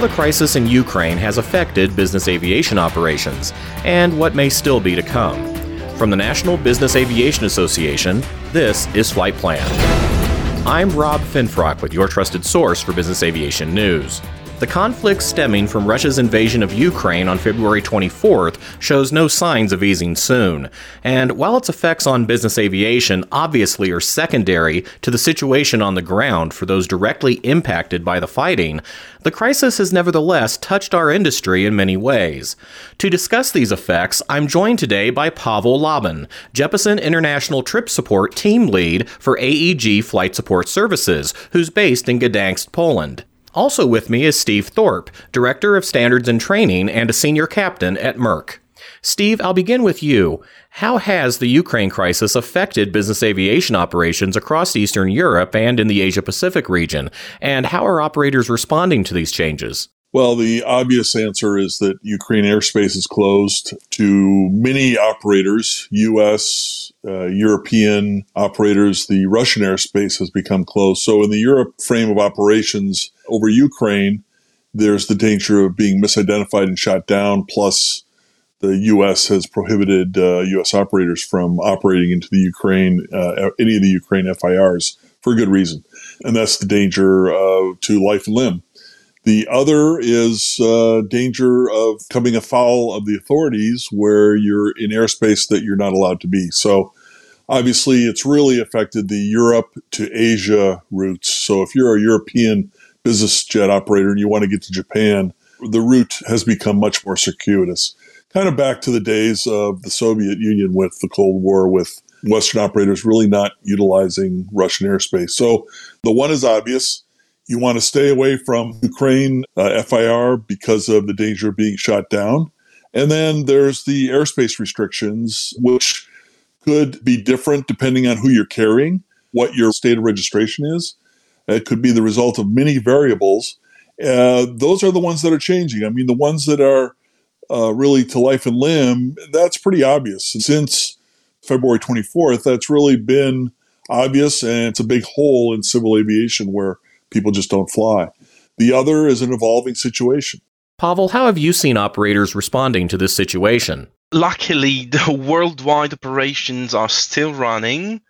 how the crisis in Ukraine has affected business aviation operations, and what may still be to come. From the National Business Aviation Association, this is Flight Plan. I'm Rob Finfrock with your trusted source for business aviation news. The conflict stemming from Russia's invasion of Ukraine on February 24th shows no signs of easing soon. And while its effects on business aviation obviously are secondary to the situation on the ground for those directly impacted by the fighting, the crisis has nevertheless touched our industry in many ways. To discuss these effects, I'm joined today by Pavel Laban, Jeppesen International Trip Support Team Lead for AEG Flight Support Services, who's based in Gdansk, Poland. Also with me is Steve Thorpe, Director of Standards and Training and a Senior Captain at Merck. Steve, I'll begin with you. How has the Ukraine crisis affected business aviation operations across Eastern Europe and in the Asia Pacific region? And how are operators responding to these changes? Well, the obvious answer is that Ukraine airspace is closed to many operators, U.S., uh, European operators. The Russian airspace has become closed. So, in the Europe frame of operations over Ukraine, there's the danger of being misidentified and shot down. Plus, the U.S. has prohibited uh, U.S. operators from operating into the Ukraine, uh, any of the Ukraine FIRs for good reason. And that's the danger to life and limb. The other is uh, danger of coming afoul of the authorities where you're in airspace that you're not allowed to be. So, obviously, it's really affected the Europe to Asia routes. So, if you're a European business jet operator and you want to get to Japan, the route has become much more circuitous. Kind of back to the days of the Soviet Union with the Cold War, with Western operators really not utilizing Russian airspace. So, the one is obvious you want to stay away from Ukraine uh, FIR because of the danger of being shot down. And then there's the airspace restrictions, which could be different depending on who you're carrying, what your state of registration is. It could be the result of many variables. Uh, those are the ones that are changing. I mean, the ones that are uh, really to life and limb, that's pretty obvious. Since February 24th, that's really been obvious, and it's a big hole in civil aviation where people just don't fly. The other is an evolving situation. Pavel, how have you seen operators responding to this situation? Luckily, the worldwide operations are still running.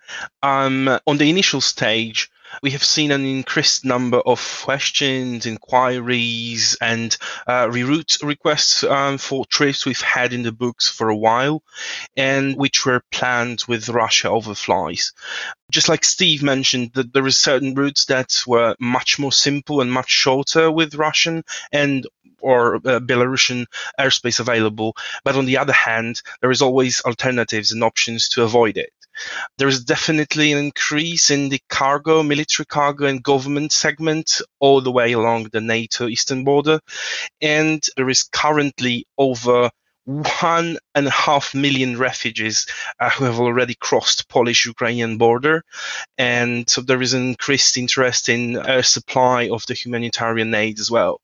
Um, on the initial stage, we have seen an increased number of questions, inquiries, and uh, reroute requests um, for trips we've had in the books for a while, and which were planned with Russia overflies. Just like Steve mentioned, that there are certain routes that were much more simple and much shorter with Russian and or uh, Belarusian airspace available. But on the other hand, there is always alternatives and options to avoid it. There is definitely an increase in the cargo, military cargo, and government segment all the way along the NATO eastern border. And there is currently over one and a half million refugees uh, who have already crossed Polish-Ukrainian border, and so there is an increased interest in air supply of the humanitarian aid as well.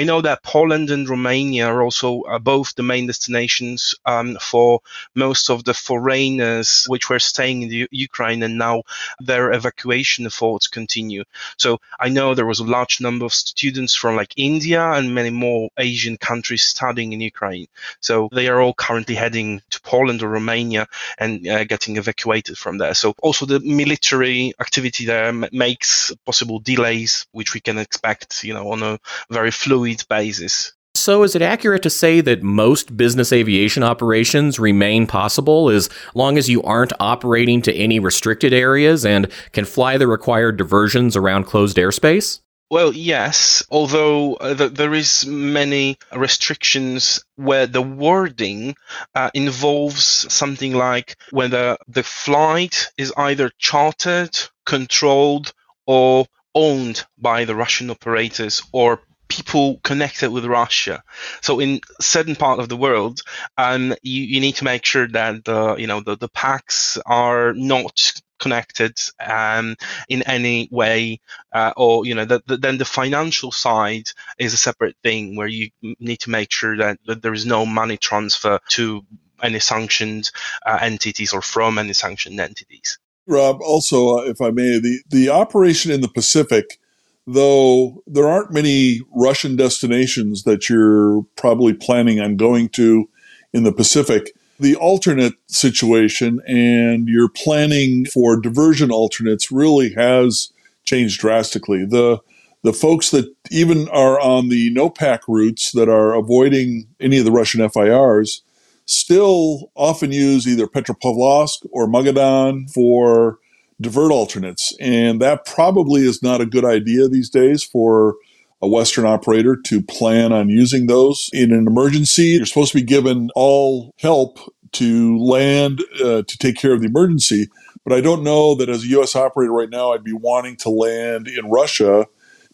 I know that Poland and Romania are also uh, both the main destinations um, for most of the foreigners which were staying in the Ukraine, and now their evacuation efforts continue. So I know there was a large number of students from like India and many more Asian countries studying in Ukraine. So they are all currently heading to Poland or Romania and uh, getting evacuated from there. So also the military activity there m- makes possible delays, which we can expect, you know, on a very fluid basis. So, is it accurate to say that most business aviation operations remain possible as long as you aren't operating to any restricted areas and can fly the required diversions around closed airspace? Well, yes, although uh, th- there is many restrictions where the wording uh, involves something like whether the flight is either chartered, controlled, or owned by the Russian operators or people connected with Russia. So in certain part of the world, um, you, you need to make sure that the you know the, the pax are not connected um, in any way, uh, or you know, the, the, then the financial side is a separate thing where you need to make sure that, that there is no money transfer to any sanctioned uh, entities or from any sanctioned entities. Rob, also, uh, if I may, the, the operation in the Pacific though there aren't many Russian destinations that you're probably planning on going to in the Pacific. The alternate situation and your planning for diversion alternates really has changed drastically. The the folks that even are on the NOPAC routes that are avoiding any of the Russian FIRs still often use either Petropavlovsk or Magadan for divert alternates. And that probably is not a good idea these days for a Western operator to plan on using those in an emergency. You're supposed to be given all help to land uh, to take care of the emergency. But I don't know that as a U.S. operator right now, I'd be wanting to land in Russia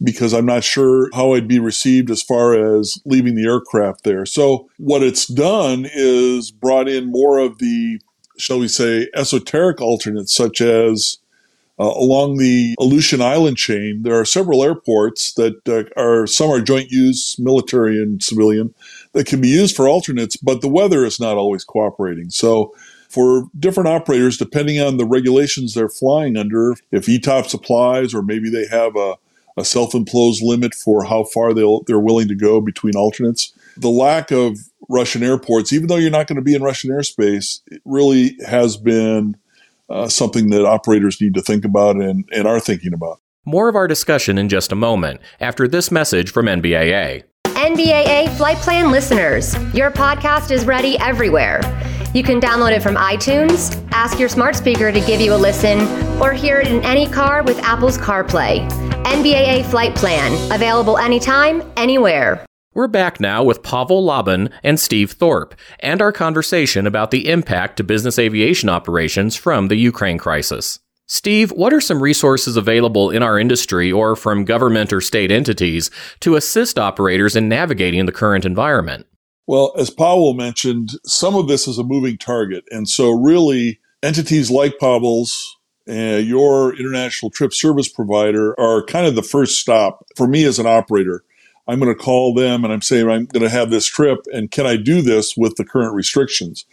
because I'm not sure how I'd be received as far as leaving the aircraft there. So, what it's done is brought in more of the, shall we say, esoteric alternates, such as uh, along the Aleutian Island chain, there are several airports that uh, are some are joint use, military and civilian, that can be used for alternates, but the weather is not always cooperating. So, for different operators, depending on the regulations they're flying under, if ETOPS applies, or maybe they have a, a self-imposed limit for how far they'll, they're willing to go between alternates. The lack of Russian airports, even though you're not going to be in Russian airspace, it really has been uh, something that operators need to think about and, and are thinking about. More of our discussion in just a moment after this message from NBAA. NBAA Flight Plan listeners, your podcast is ready everywhere. You can download it from iTunes, ask your smart speaker to give you a listen, or hear it in any car with Apple's CarPlay. NBAA Flight Plan, available anytime, anywhere. We're back now with Pavel Laban and Steve Thorpe, and our conversation about the impact to business aviation operations from the Ukraine crisis. Steve, what are some resources available in our industry or from government or state entities to assist operators in navigating the current environment? Well, as Pavel mentioned, some of this is a moving target. And so, really, entities like Pavel's, uh, your international trip service provider, are kind of the first stop for me as an operator I'm going to call them and I'm saying I'm going to have this trip and can I do this with the current restrictions?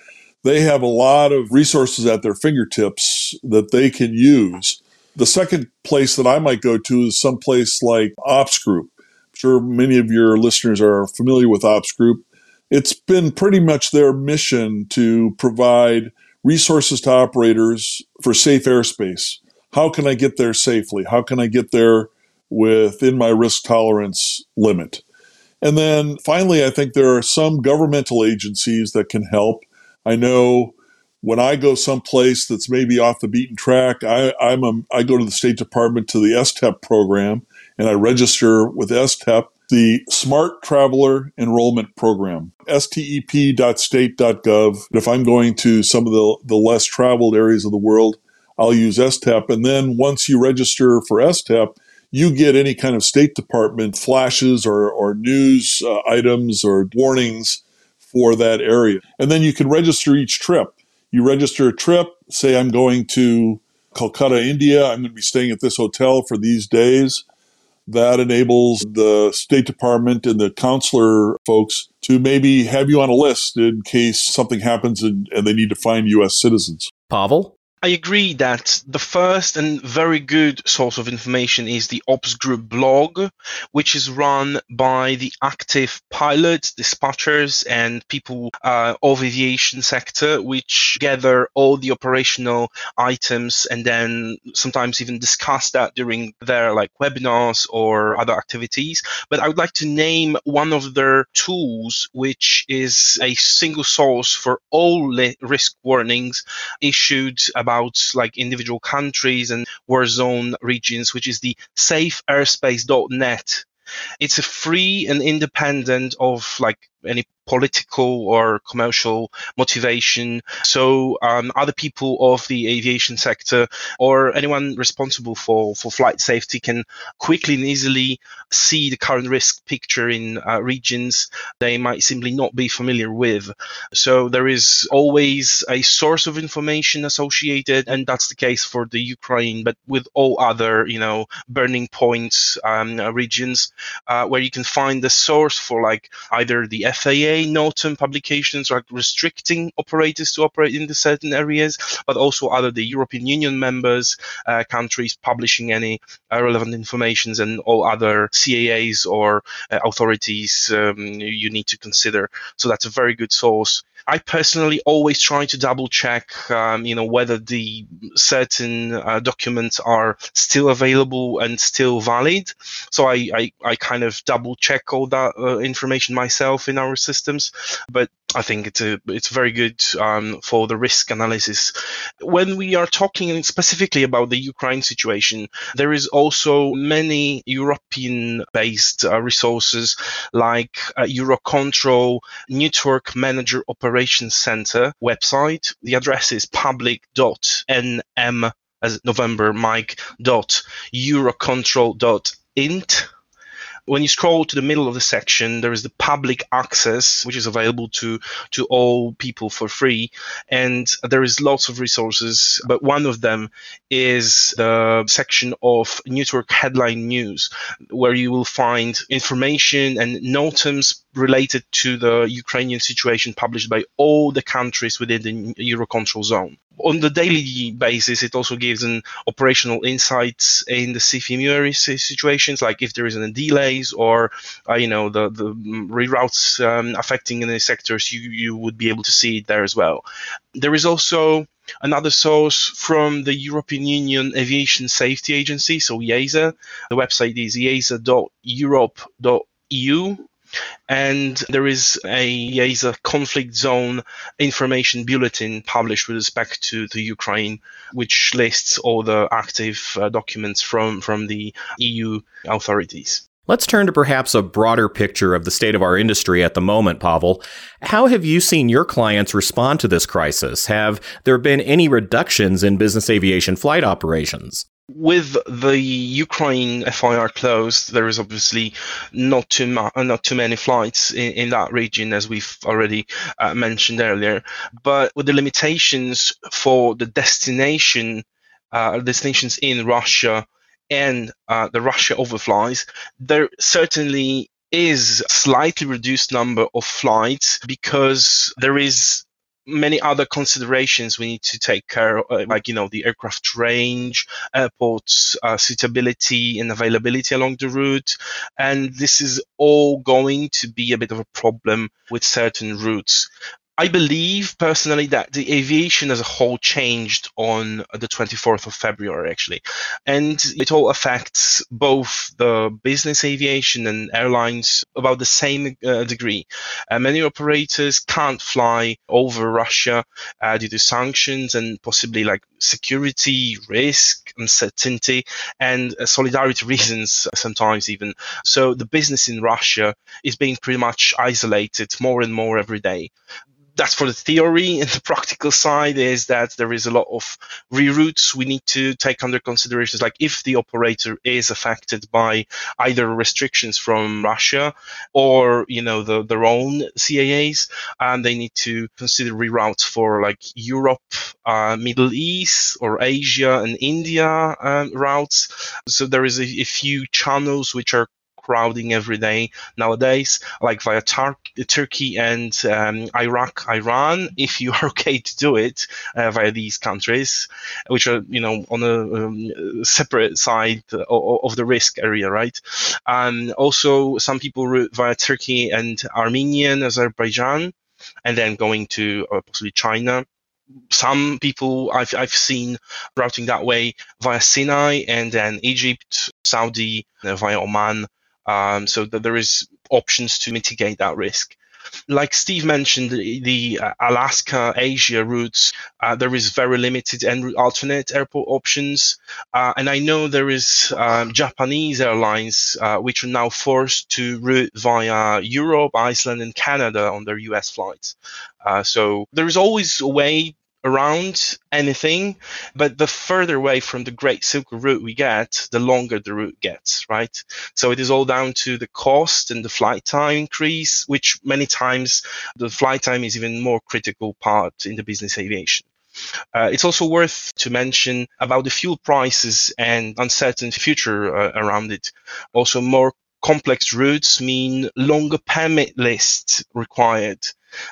They have a lot of resources at their fingertips that they can use. The second place that I might go to is some place like Ops Group. I'm sure many of your listeners are familiar with Ops Group. It's been pretty much their mission to provide resources to operators for safe airspace. How can I get there safely? How can I get there within my risk tolerance limit. And then finally, I think there are some governmental agencies that can help. I know when I go someplace that's maybe off the beaten track, I, I'm a, I go to the State Department to the STEP program and I register with STEP, the Smart Traveler Enrollment Program, step.state.gov. If I'm going to some of the, the less traveled areas of the world, I'll use STEP. And then once you register for STEP, you get any kind of State Department flashes or, or news uh, items or warnings for that area. And then you can register each trip. You register a trip, say, I'm going to Calcutta, India. I'm going to be staying at this hotel for these days. That enables the State Department and the counselor folks to maybe have you on a list in case something happens and, and they need to find U.S. citizens. Pavel? I agree that the first and very good source of information is the Ops Group blog, which is run by the active pilots, dispatchers, and people uh, of aviation sector, which gather all the operational items and then sometimes even discuss that during their like webinars or other activities. But I would like to name one of their tools, which is a single source for all risk warnings issued about like individual countries and war zone regions, which is the safeairspace.net. It's a free and independent of like any political or commercial motivation. So um, other people of the aviation sector or anyone responsible for, for flight safety can quickly and easily see the current risk picture in uh, regions they might simply not be familiar with. So there is always a source of information associated, and that's the case for the Ukraine, but with all other, you know, burning points um, regions uh, where you can find the source for like either the FAA NOTAM publications are restricting operators to operate in the certain areas, but also other the European Union members uh, countries publishing any uh, relevant informations and all other CAAs or uh, authorities um, you need to consider. So that's a very good source. I personally always try to double check, um, you know, whether the certain uh, documents are still available and still valid. So I, I, I kind of double check all that uh, information myself in our systems. But I think it's a, it's very good um, for the risk analysis. When we are talking specifically about the Ukraine situation, there is also many European-based uh, resources like uh, Eurocontrol Network Manager Operations Center website. The address is public.nm as November Mike dot Eurocontrol dot int when you scroll to the middle of the section, there is the public access, which is available to, to all people for free. And there is lots of resources, but one of them is the section of network headline news, where you will find information and notams related to the Ukrainian situation published by all the countries within the Eurocontrol zone on the daily basis, it also gives an operational insights in the CFMUR situations, like if there is any delays or uh, you know the the reroutes um, affecting any sectors, you you would be able to see it there as well. There is also another source from the European Union Aviation Safety Agency, so EASA. The website is easa.europa.eu and there is a conflict zone information bulletin published with respect to, to Ukraine, which lists all the active uh, documents from, from the EU authorities. Let's turn to perhaps a broader picture of the state of our industry at the moment, Pavel. How have you seen your clients respond to this crisis? Have there been any reductions in business aviation flight operations? With the Ukraine FIR closed, there is obviously not too uh, not too many flights in, in that region, as we've already uh, mentioned earlier. But with the limitations for the destination uh, destinations in Russia and uh, the Russia overflies, there certainly is slightly reduced number of flights because there is many other considerations we need to take care of, uh, like, you know, the aircraft range, airports, uh, suitability and availability along the route. And this is all going to be a bit of a problem with certain routes. I believe personally that the aviation as a whole changed on the 24th of February, actually. And it all affects both the business aviation and airlines about the same uh, degree. Uh, many operators can't fly over Russia uh, due to sanctions and possibly like security, risk, uncertainty, and uh, solidarity reasons sometimes even. So the business in Russia is being pretty much isolated more and more every day that's for the theory. And the practical side is that there is a lot of reroutes we need to take under considerations. Like if the operator is affected by either restrictions from Russia or, you know, the, their own CAAs, and they need to consider reroutes for like Europe, uh, Middle East or Asia and India um, routes. So there is a, a few channels which are crowding every day nowadays, like via Tar- Turkey and um, Iraq, Iran, if you are okay to do it uh, via these countries, which are, you know, on a um, separate side of, of, the risk area, right? And also, some people route via Turkey and Armenia and Azerbaijan, and then going to uh, possibly China some people I've, I've seen routing that way via Sinai and then Egypt, Saudi, uh, via Oman, um, so that there is options to mitigate that risk. Like Steve mentioned, the, the uh, Alaska Asia routes, uh, there is very limited and alternate airport options. Uh, and I know there is um, Japanese airlines uh, which are now forced to route via Europe, Iceland, and Canada on their US flights. Uh, so there is always a way around anything, but the further away from the Great Silk Route we get, the longer the route gets, right? So it is all down to the cost and the flight time increase, which many times the flight time is even more critical part in the business aviation. Uh, it's also worth to mention about the fuel prices and uncertain future uh, around it. Also, more complex routes mean longer permit lists required.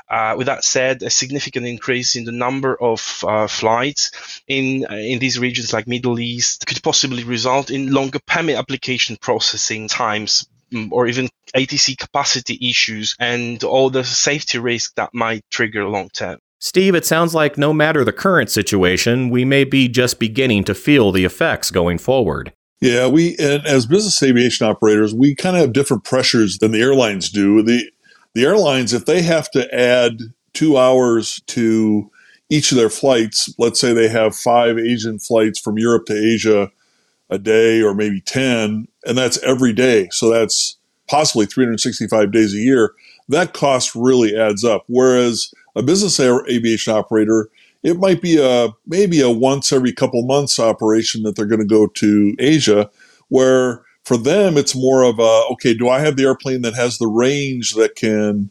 Uh, with that said, a significant increase in the number of uh, flights in uh, in these regions like Middle East could possibly result in longer permit application processing times mm, or even ATC capacity issues and all the safety risk that might trigger long term. Steve, it sounds like no matter the current situation, we may be just beginning to feel the effects going forward. Yeah, we and as business aviation operators, we kind of have different pressures than the airlines do. The the airlines, if they have to add two hours to each of their flights, let's say they have five Asian flights from Europe to Asia a day or maybe 10, and that's every day. So that's possibly 365 days a year. That cost really adds up. Whereas a business aviation operator, it might be a maybe a once every couple months operation that they're going to go to Asia, where for them, it's more of a okay, do I have the airplane that has the range that can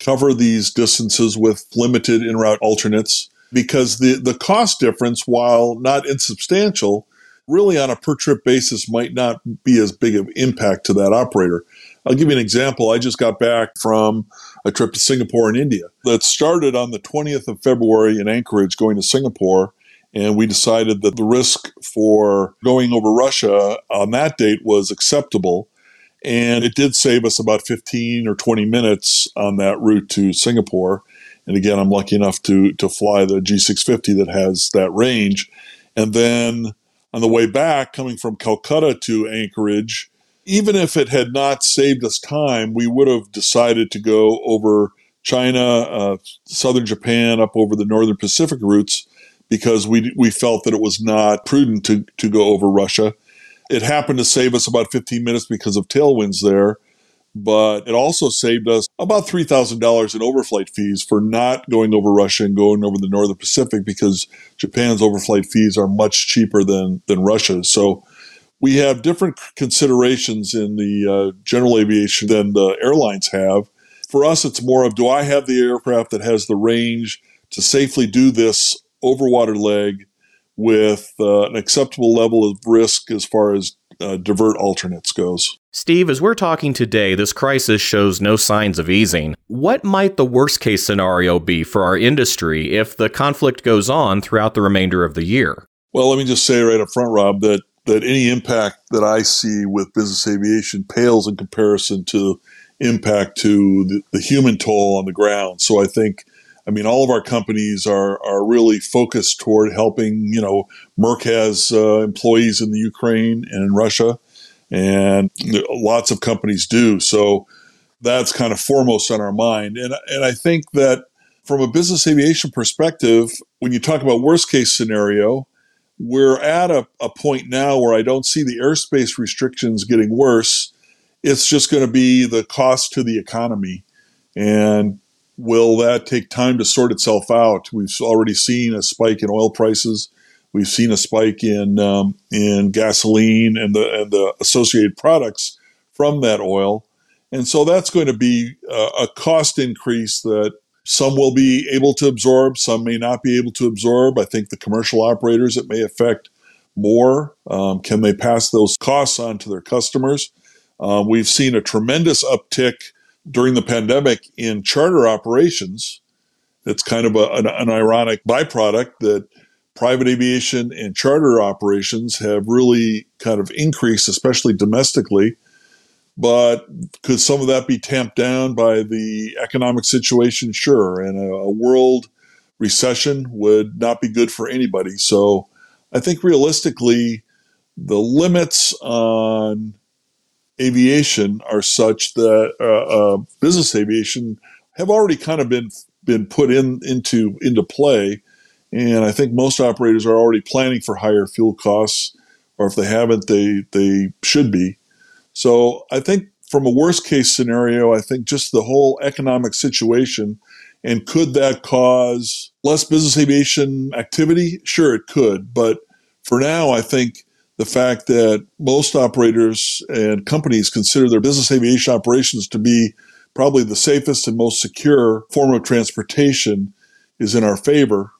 cover these distances with limited in route alternates? Because the, the cost difference, while not insubstantial, really on a per trip basis might not be as big of impact to that operator. I'll give you an example. I just got back from a trip to Singapore and India that started on the 20th of February in Anchorage going to Singapore and we decided that the risk for going over Russia on that date was acceptable. And it did save us about 15 or 20 minutes on that route to Singapore. And again, I'm lucky enough to, to fly the G650 that has that range. And then on the way back, coming from Calcutta to Anchorage, even if it had not saved us time, we would have decided to go over China, uh, southern Japan, up over the northern Pacific routes because we we felt that it was not prudent to to go over Russia. It happened to save us about 15 minutes because of tailwinds there, but it also saved us about $3,000 in overflight fees for not going over Russia and going over the Northern Pacific because Japan's overflight fees are much cheaper than than Russia's. So we have different considerations in the uh, general aviation than the airlines have. For us, it's more of do I have the aircraft that has the range to safely do this overwater leg with uh, an acceptable level of risk as far as uh, divert alternates goes. Steve, as we're talking today, this crisis shows no signs of easing. What might the worst case scenario be for our industry if the conflict goes on throughout the remainder of the year? Well, let me just say right up front, Rob, that that any impact that I see with business aviation pales in comparison to impact to the, the human toll on the ground. So I think I mean, all of our companies are are really focused toward helping. You know, Merck has uh, employees in the Ukraine and in Russia, and lots of companies do. So that's kind of foremost on our mind. And and I think that from a business aviation perspective, when you talk about worst case scenario, we're at a, a point now where I don't see the airspace restrictions getting worse. It's just going to be the cost to the economy. And Will that take time to sort itself out? We've already seen a spike in oil prices. We've seen a spike in um, in gasoline and the and the associated products from that oil, and so that's going to be a, a cost increase that some will be able to absorb, some may not be able to absorb. I think the commercial operators it may affect more. Um, can they pass those costs on to their customers? Um, we've seen a tremendous uptick during the pandemic in charter operations. It's kind of a, an, an ironic byproduct that private aviation and charter operations have really kind of increased, especially domestically. But could some of that be tamped down by the economic situation? Sure. And a, a world recession would not be good for anybody. So I think realistically, the limits on aviation are such that uh, uh, business aviation have already kind of been been put in into into play, and I think most operators are already planning for higher fuel costs, or if they haven't, they they should be. So I think from a worst case scenario, I think just the whole economic situation, and could that cause less business aviation activity? Sure, it could, but for now, I think the fact that most operators and companies consider their business aviation operations to be probably the safest and most secure form of transportation is in our favor.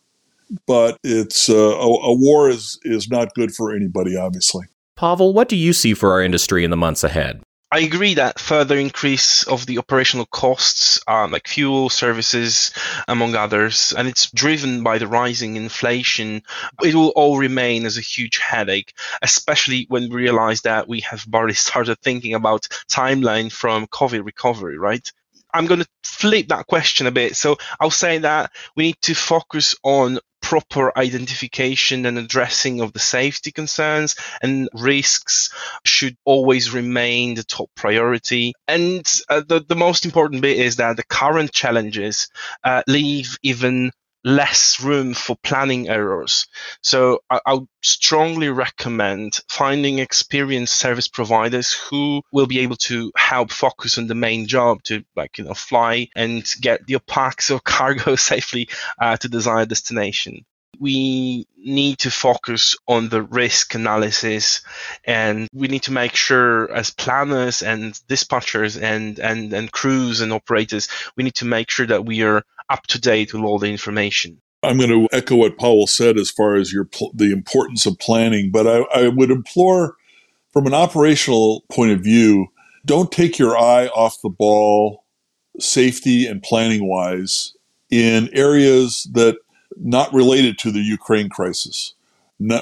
But it's uh, a, a war is is not good for anybody, obviously. Pavel, what do you see for our industry in the months ahead? I agree that further increase of the operational costs, um, like fuel, services, among others, and it's driven by the rising inflation, it will all remain as a huge headache, especially when we realize that we have barely started thinking about timeline from COVID recovery, right? I'm going to flip that question a bit. So I'll say that we need to focus on proper identification and addressing of the safety concerns and risks should always remain the top priority. And uh, the, the most important bit is that the current challenges uh, leave even less room for planning errors. So I, I would strongly recommend finding experienced service providers who will be able to help focus on the main job to like you know fly and get your pax or cargo safely uh, to desired destination we need to focus on the risk analysis and we need to make sure as planners and dispatchers and, and, and crews and operators, we need to make sure that we are up to date with all the information. I'm going to echo what Pavel said as far as your the importance of planning, but I, I would implore, from an operational point of view, don't take your eye off the ball, safety and planning wise, in areas that not related to the Ukraine crisis.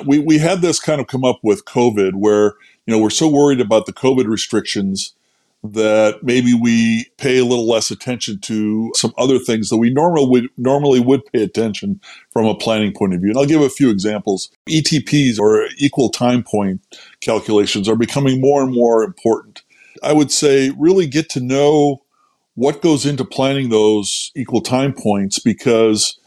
We we had this kind of come up with COVID, where you know we're so worried about the COVID restrictions that maybe we pay a little less attention to some other things that we normally would normally would pay attention from a planning point of view. And I'll give a few examples. ETPs or equal time point calculations are becoming more and more important. I would say really get to know what goes into planning those equal time points because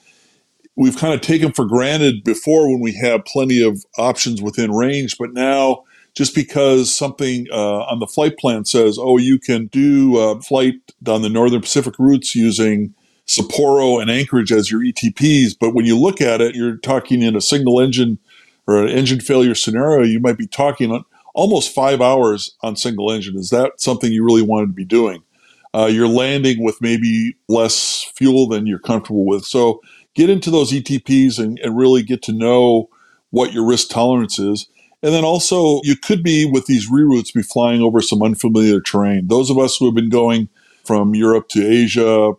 we've kind of taken for granted before when we have plenty of options within range, but now just because something uh, on the flight plan says, oh, you can do a flight on the Northern Pacific routes using Sapporo and Anchorage as your ETPs, but when you look at it, you're talking in a single engine or an engine failure scenario, you might be talking almost five hours on single engine. Is that something you really wanted to be doing? Uh, you're landing with maybe less fuel than you're comfortable with. So get into those ETPs and, and really get to know what your risk tolerance is. And then also, you could be with these reroutes be flying over some unfamiliar terrain. Those of us who have been going from Europe to Asia,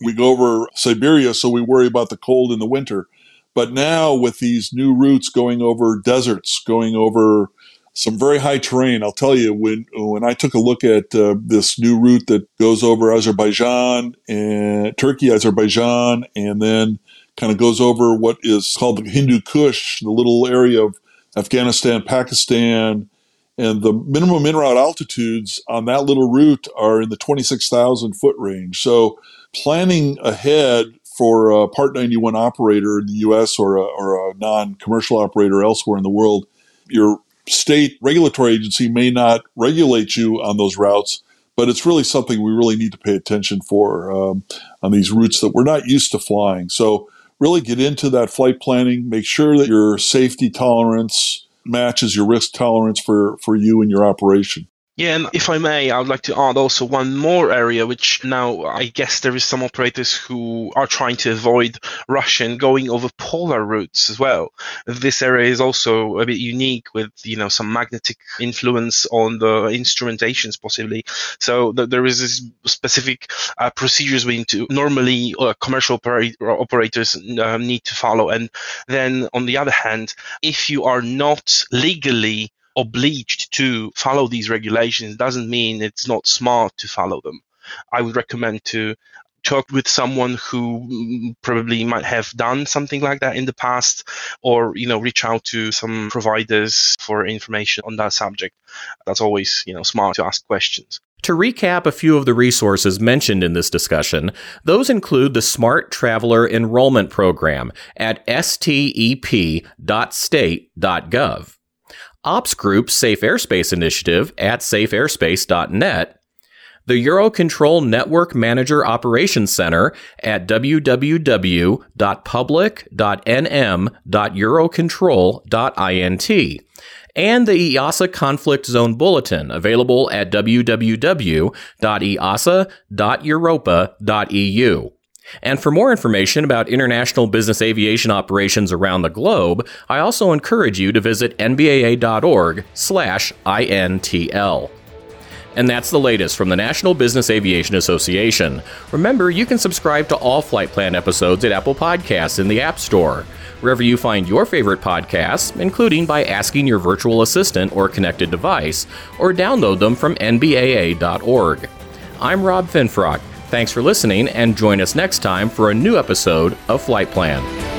we go over Siberia, so we worry about the cold in the winter. But now, with these new routes going over deserts, going over some very high terrain, I'll tell you when when I took a look at uh, this new route that goes over Azerbaijan and Turkey, Azerbaijan, and then kind of goes over what is called the Hindu Kush, the little area of Afghanistan, Pakistan, and the minimum in route altitudes on that little route are in the 26,000 foot range. So planning ahead for a Part 91 operator in the US or a, or a non commercial operator elsewhere in the world, your state regulatory agency may not regulate you on those routes, but it's really something we really need to pay attention for um, on these routes that we're not used to flying. So really get into that flight planning, make sure that your safety tolerance matches your risk tolerance for, for you and your operation. Yeah, and if I may, I would like to add also one more area, which now I guess there is some operators who are trying to avoid Russian going over polar routes as well. This area is also a bit unique with, you know, some magnetic influence on the instrumentations possibly. So th- there is this specific uh, procedures we need to normally uh, commercial operators uh, need to follow. And then on the other hand, if you are not legally obliged to follow these regulations doesn't mean it's not smart to follow them. I would recommend to talk with someone who probably might have done something like that in the past or you know reach out to some providers for information on that subject. That's always you know smart to ask questions. To recap a few of the resources mentioned in this discussion, those include the Smart Traveler Enrollment Program at step.state.gov, Ops Group Safe Airspace Initiative at safeairspace.net, the Eurocontrol Network Manager Operations Center at www.public.nm.eurocontrol.int, and the EASA Conflict Zone Bulletin, available at www.easa.europa.eu. And for more information about international business aviation operations around the globe, I also encourage you to visit nbaa.org/intl. And that's the latest from the National Business Aviation Association. Remember, you can subscribe to all Flight Plan episodes at Apple Podcasts in the App Store. Wherever you find your favorite podcasts, including by asking your virtual assistant or connected device, or download them from nbaa.org. I'm Rob Finfrock. Thanks for listening, and join us next time for a new episode of Flight Plan.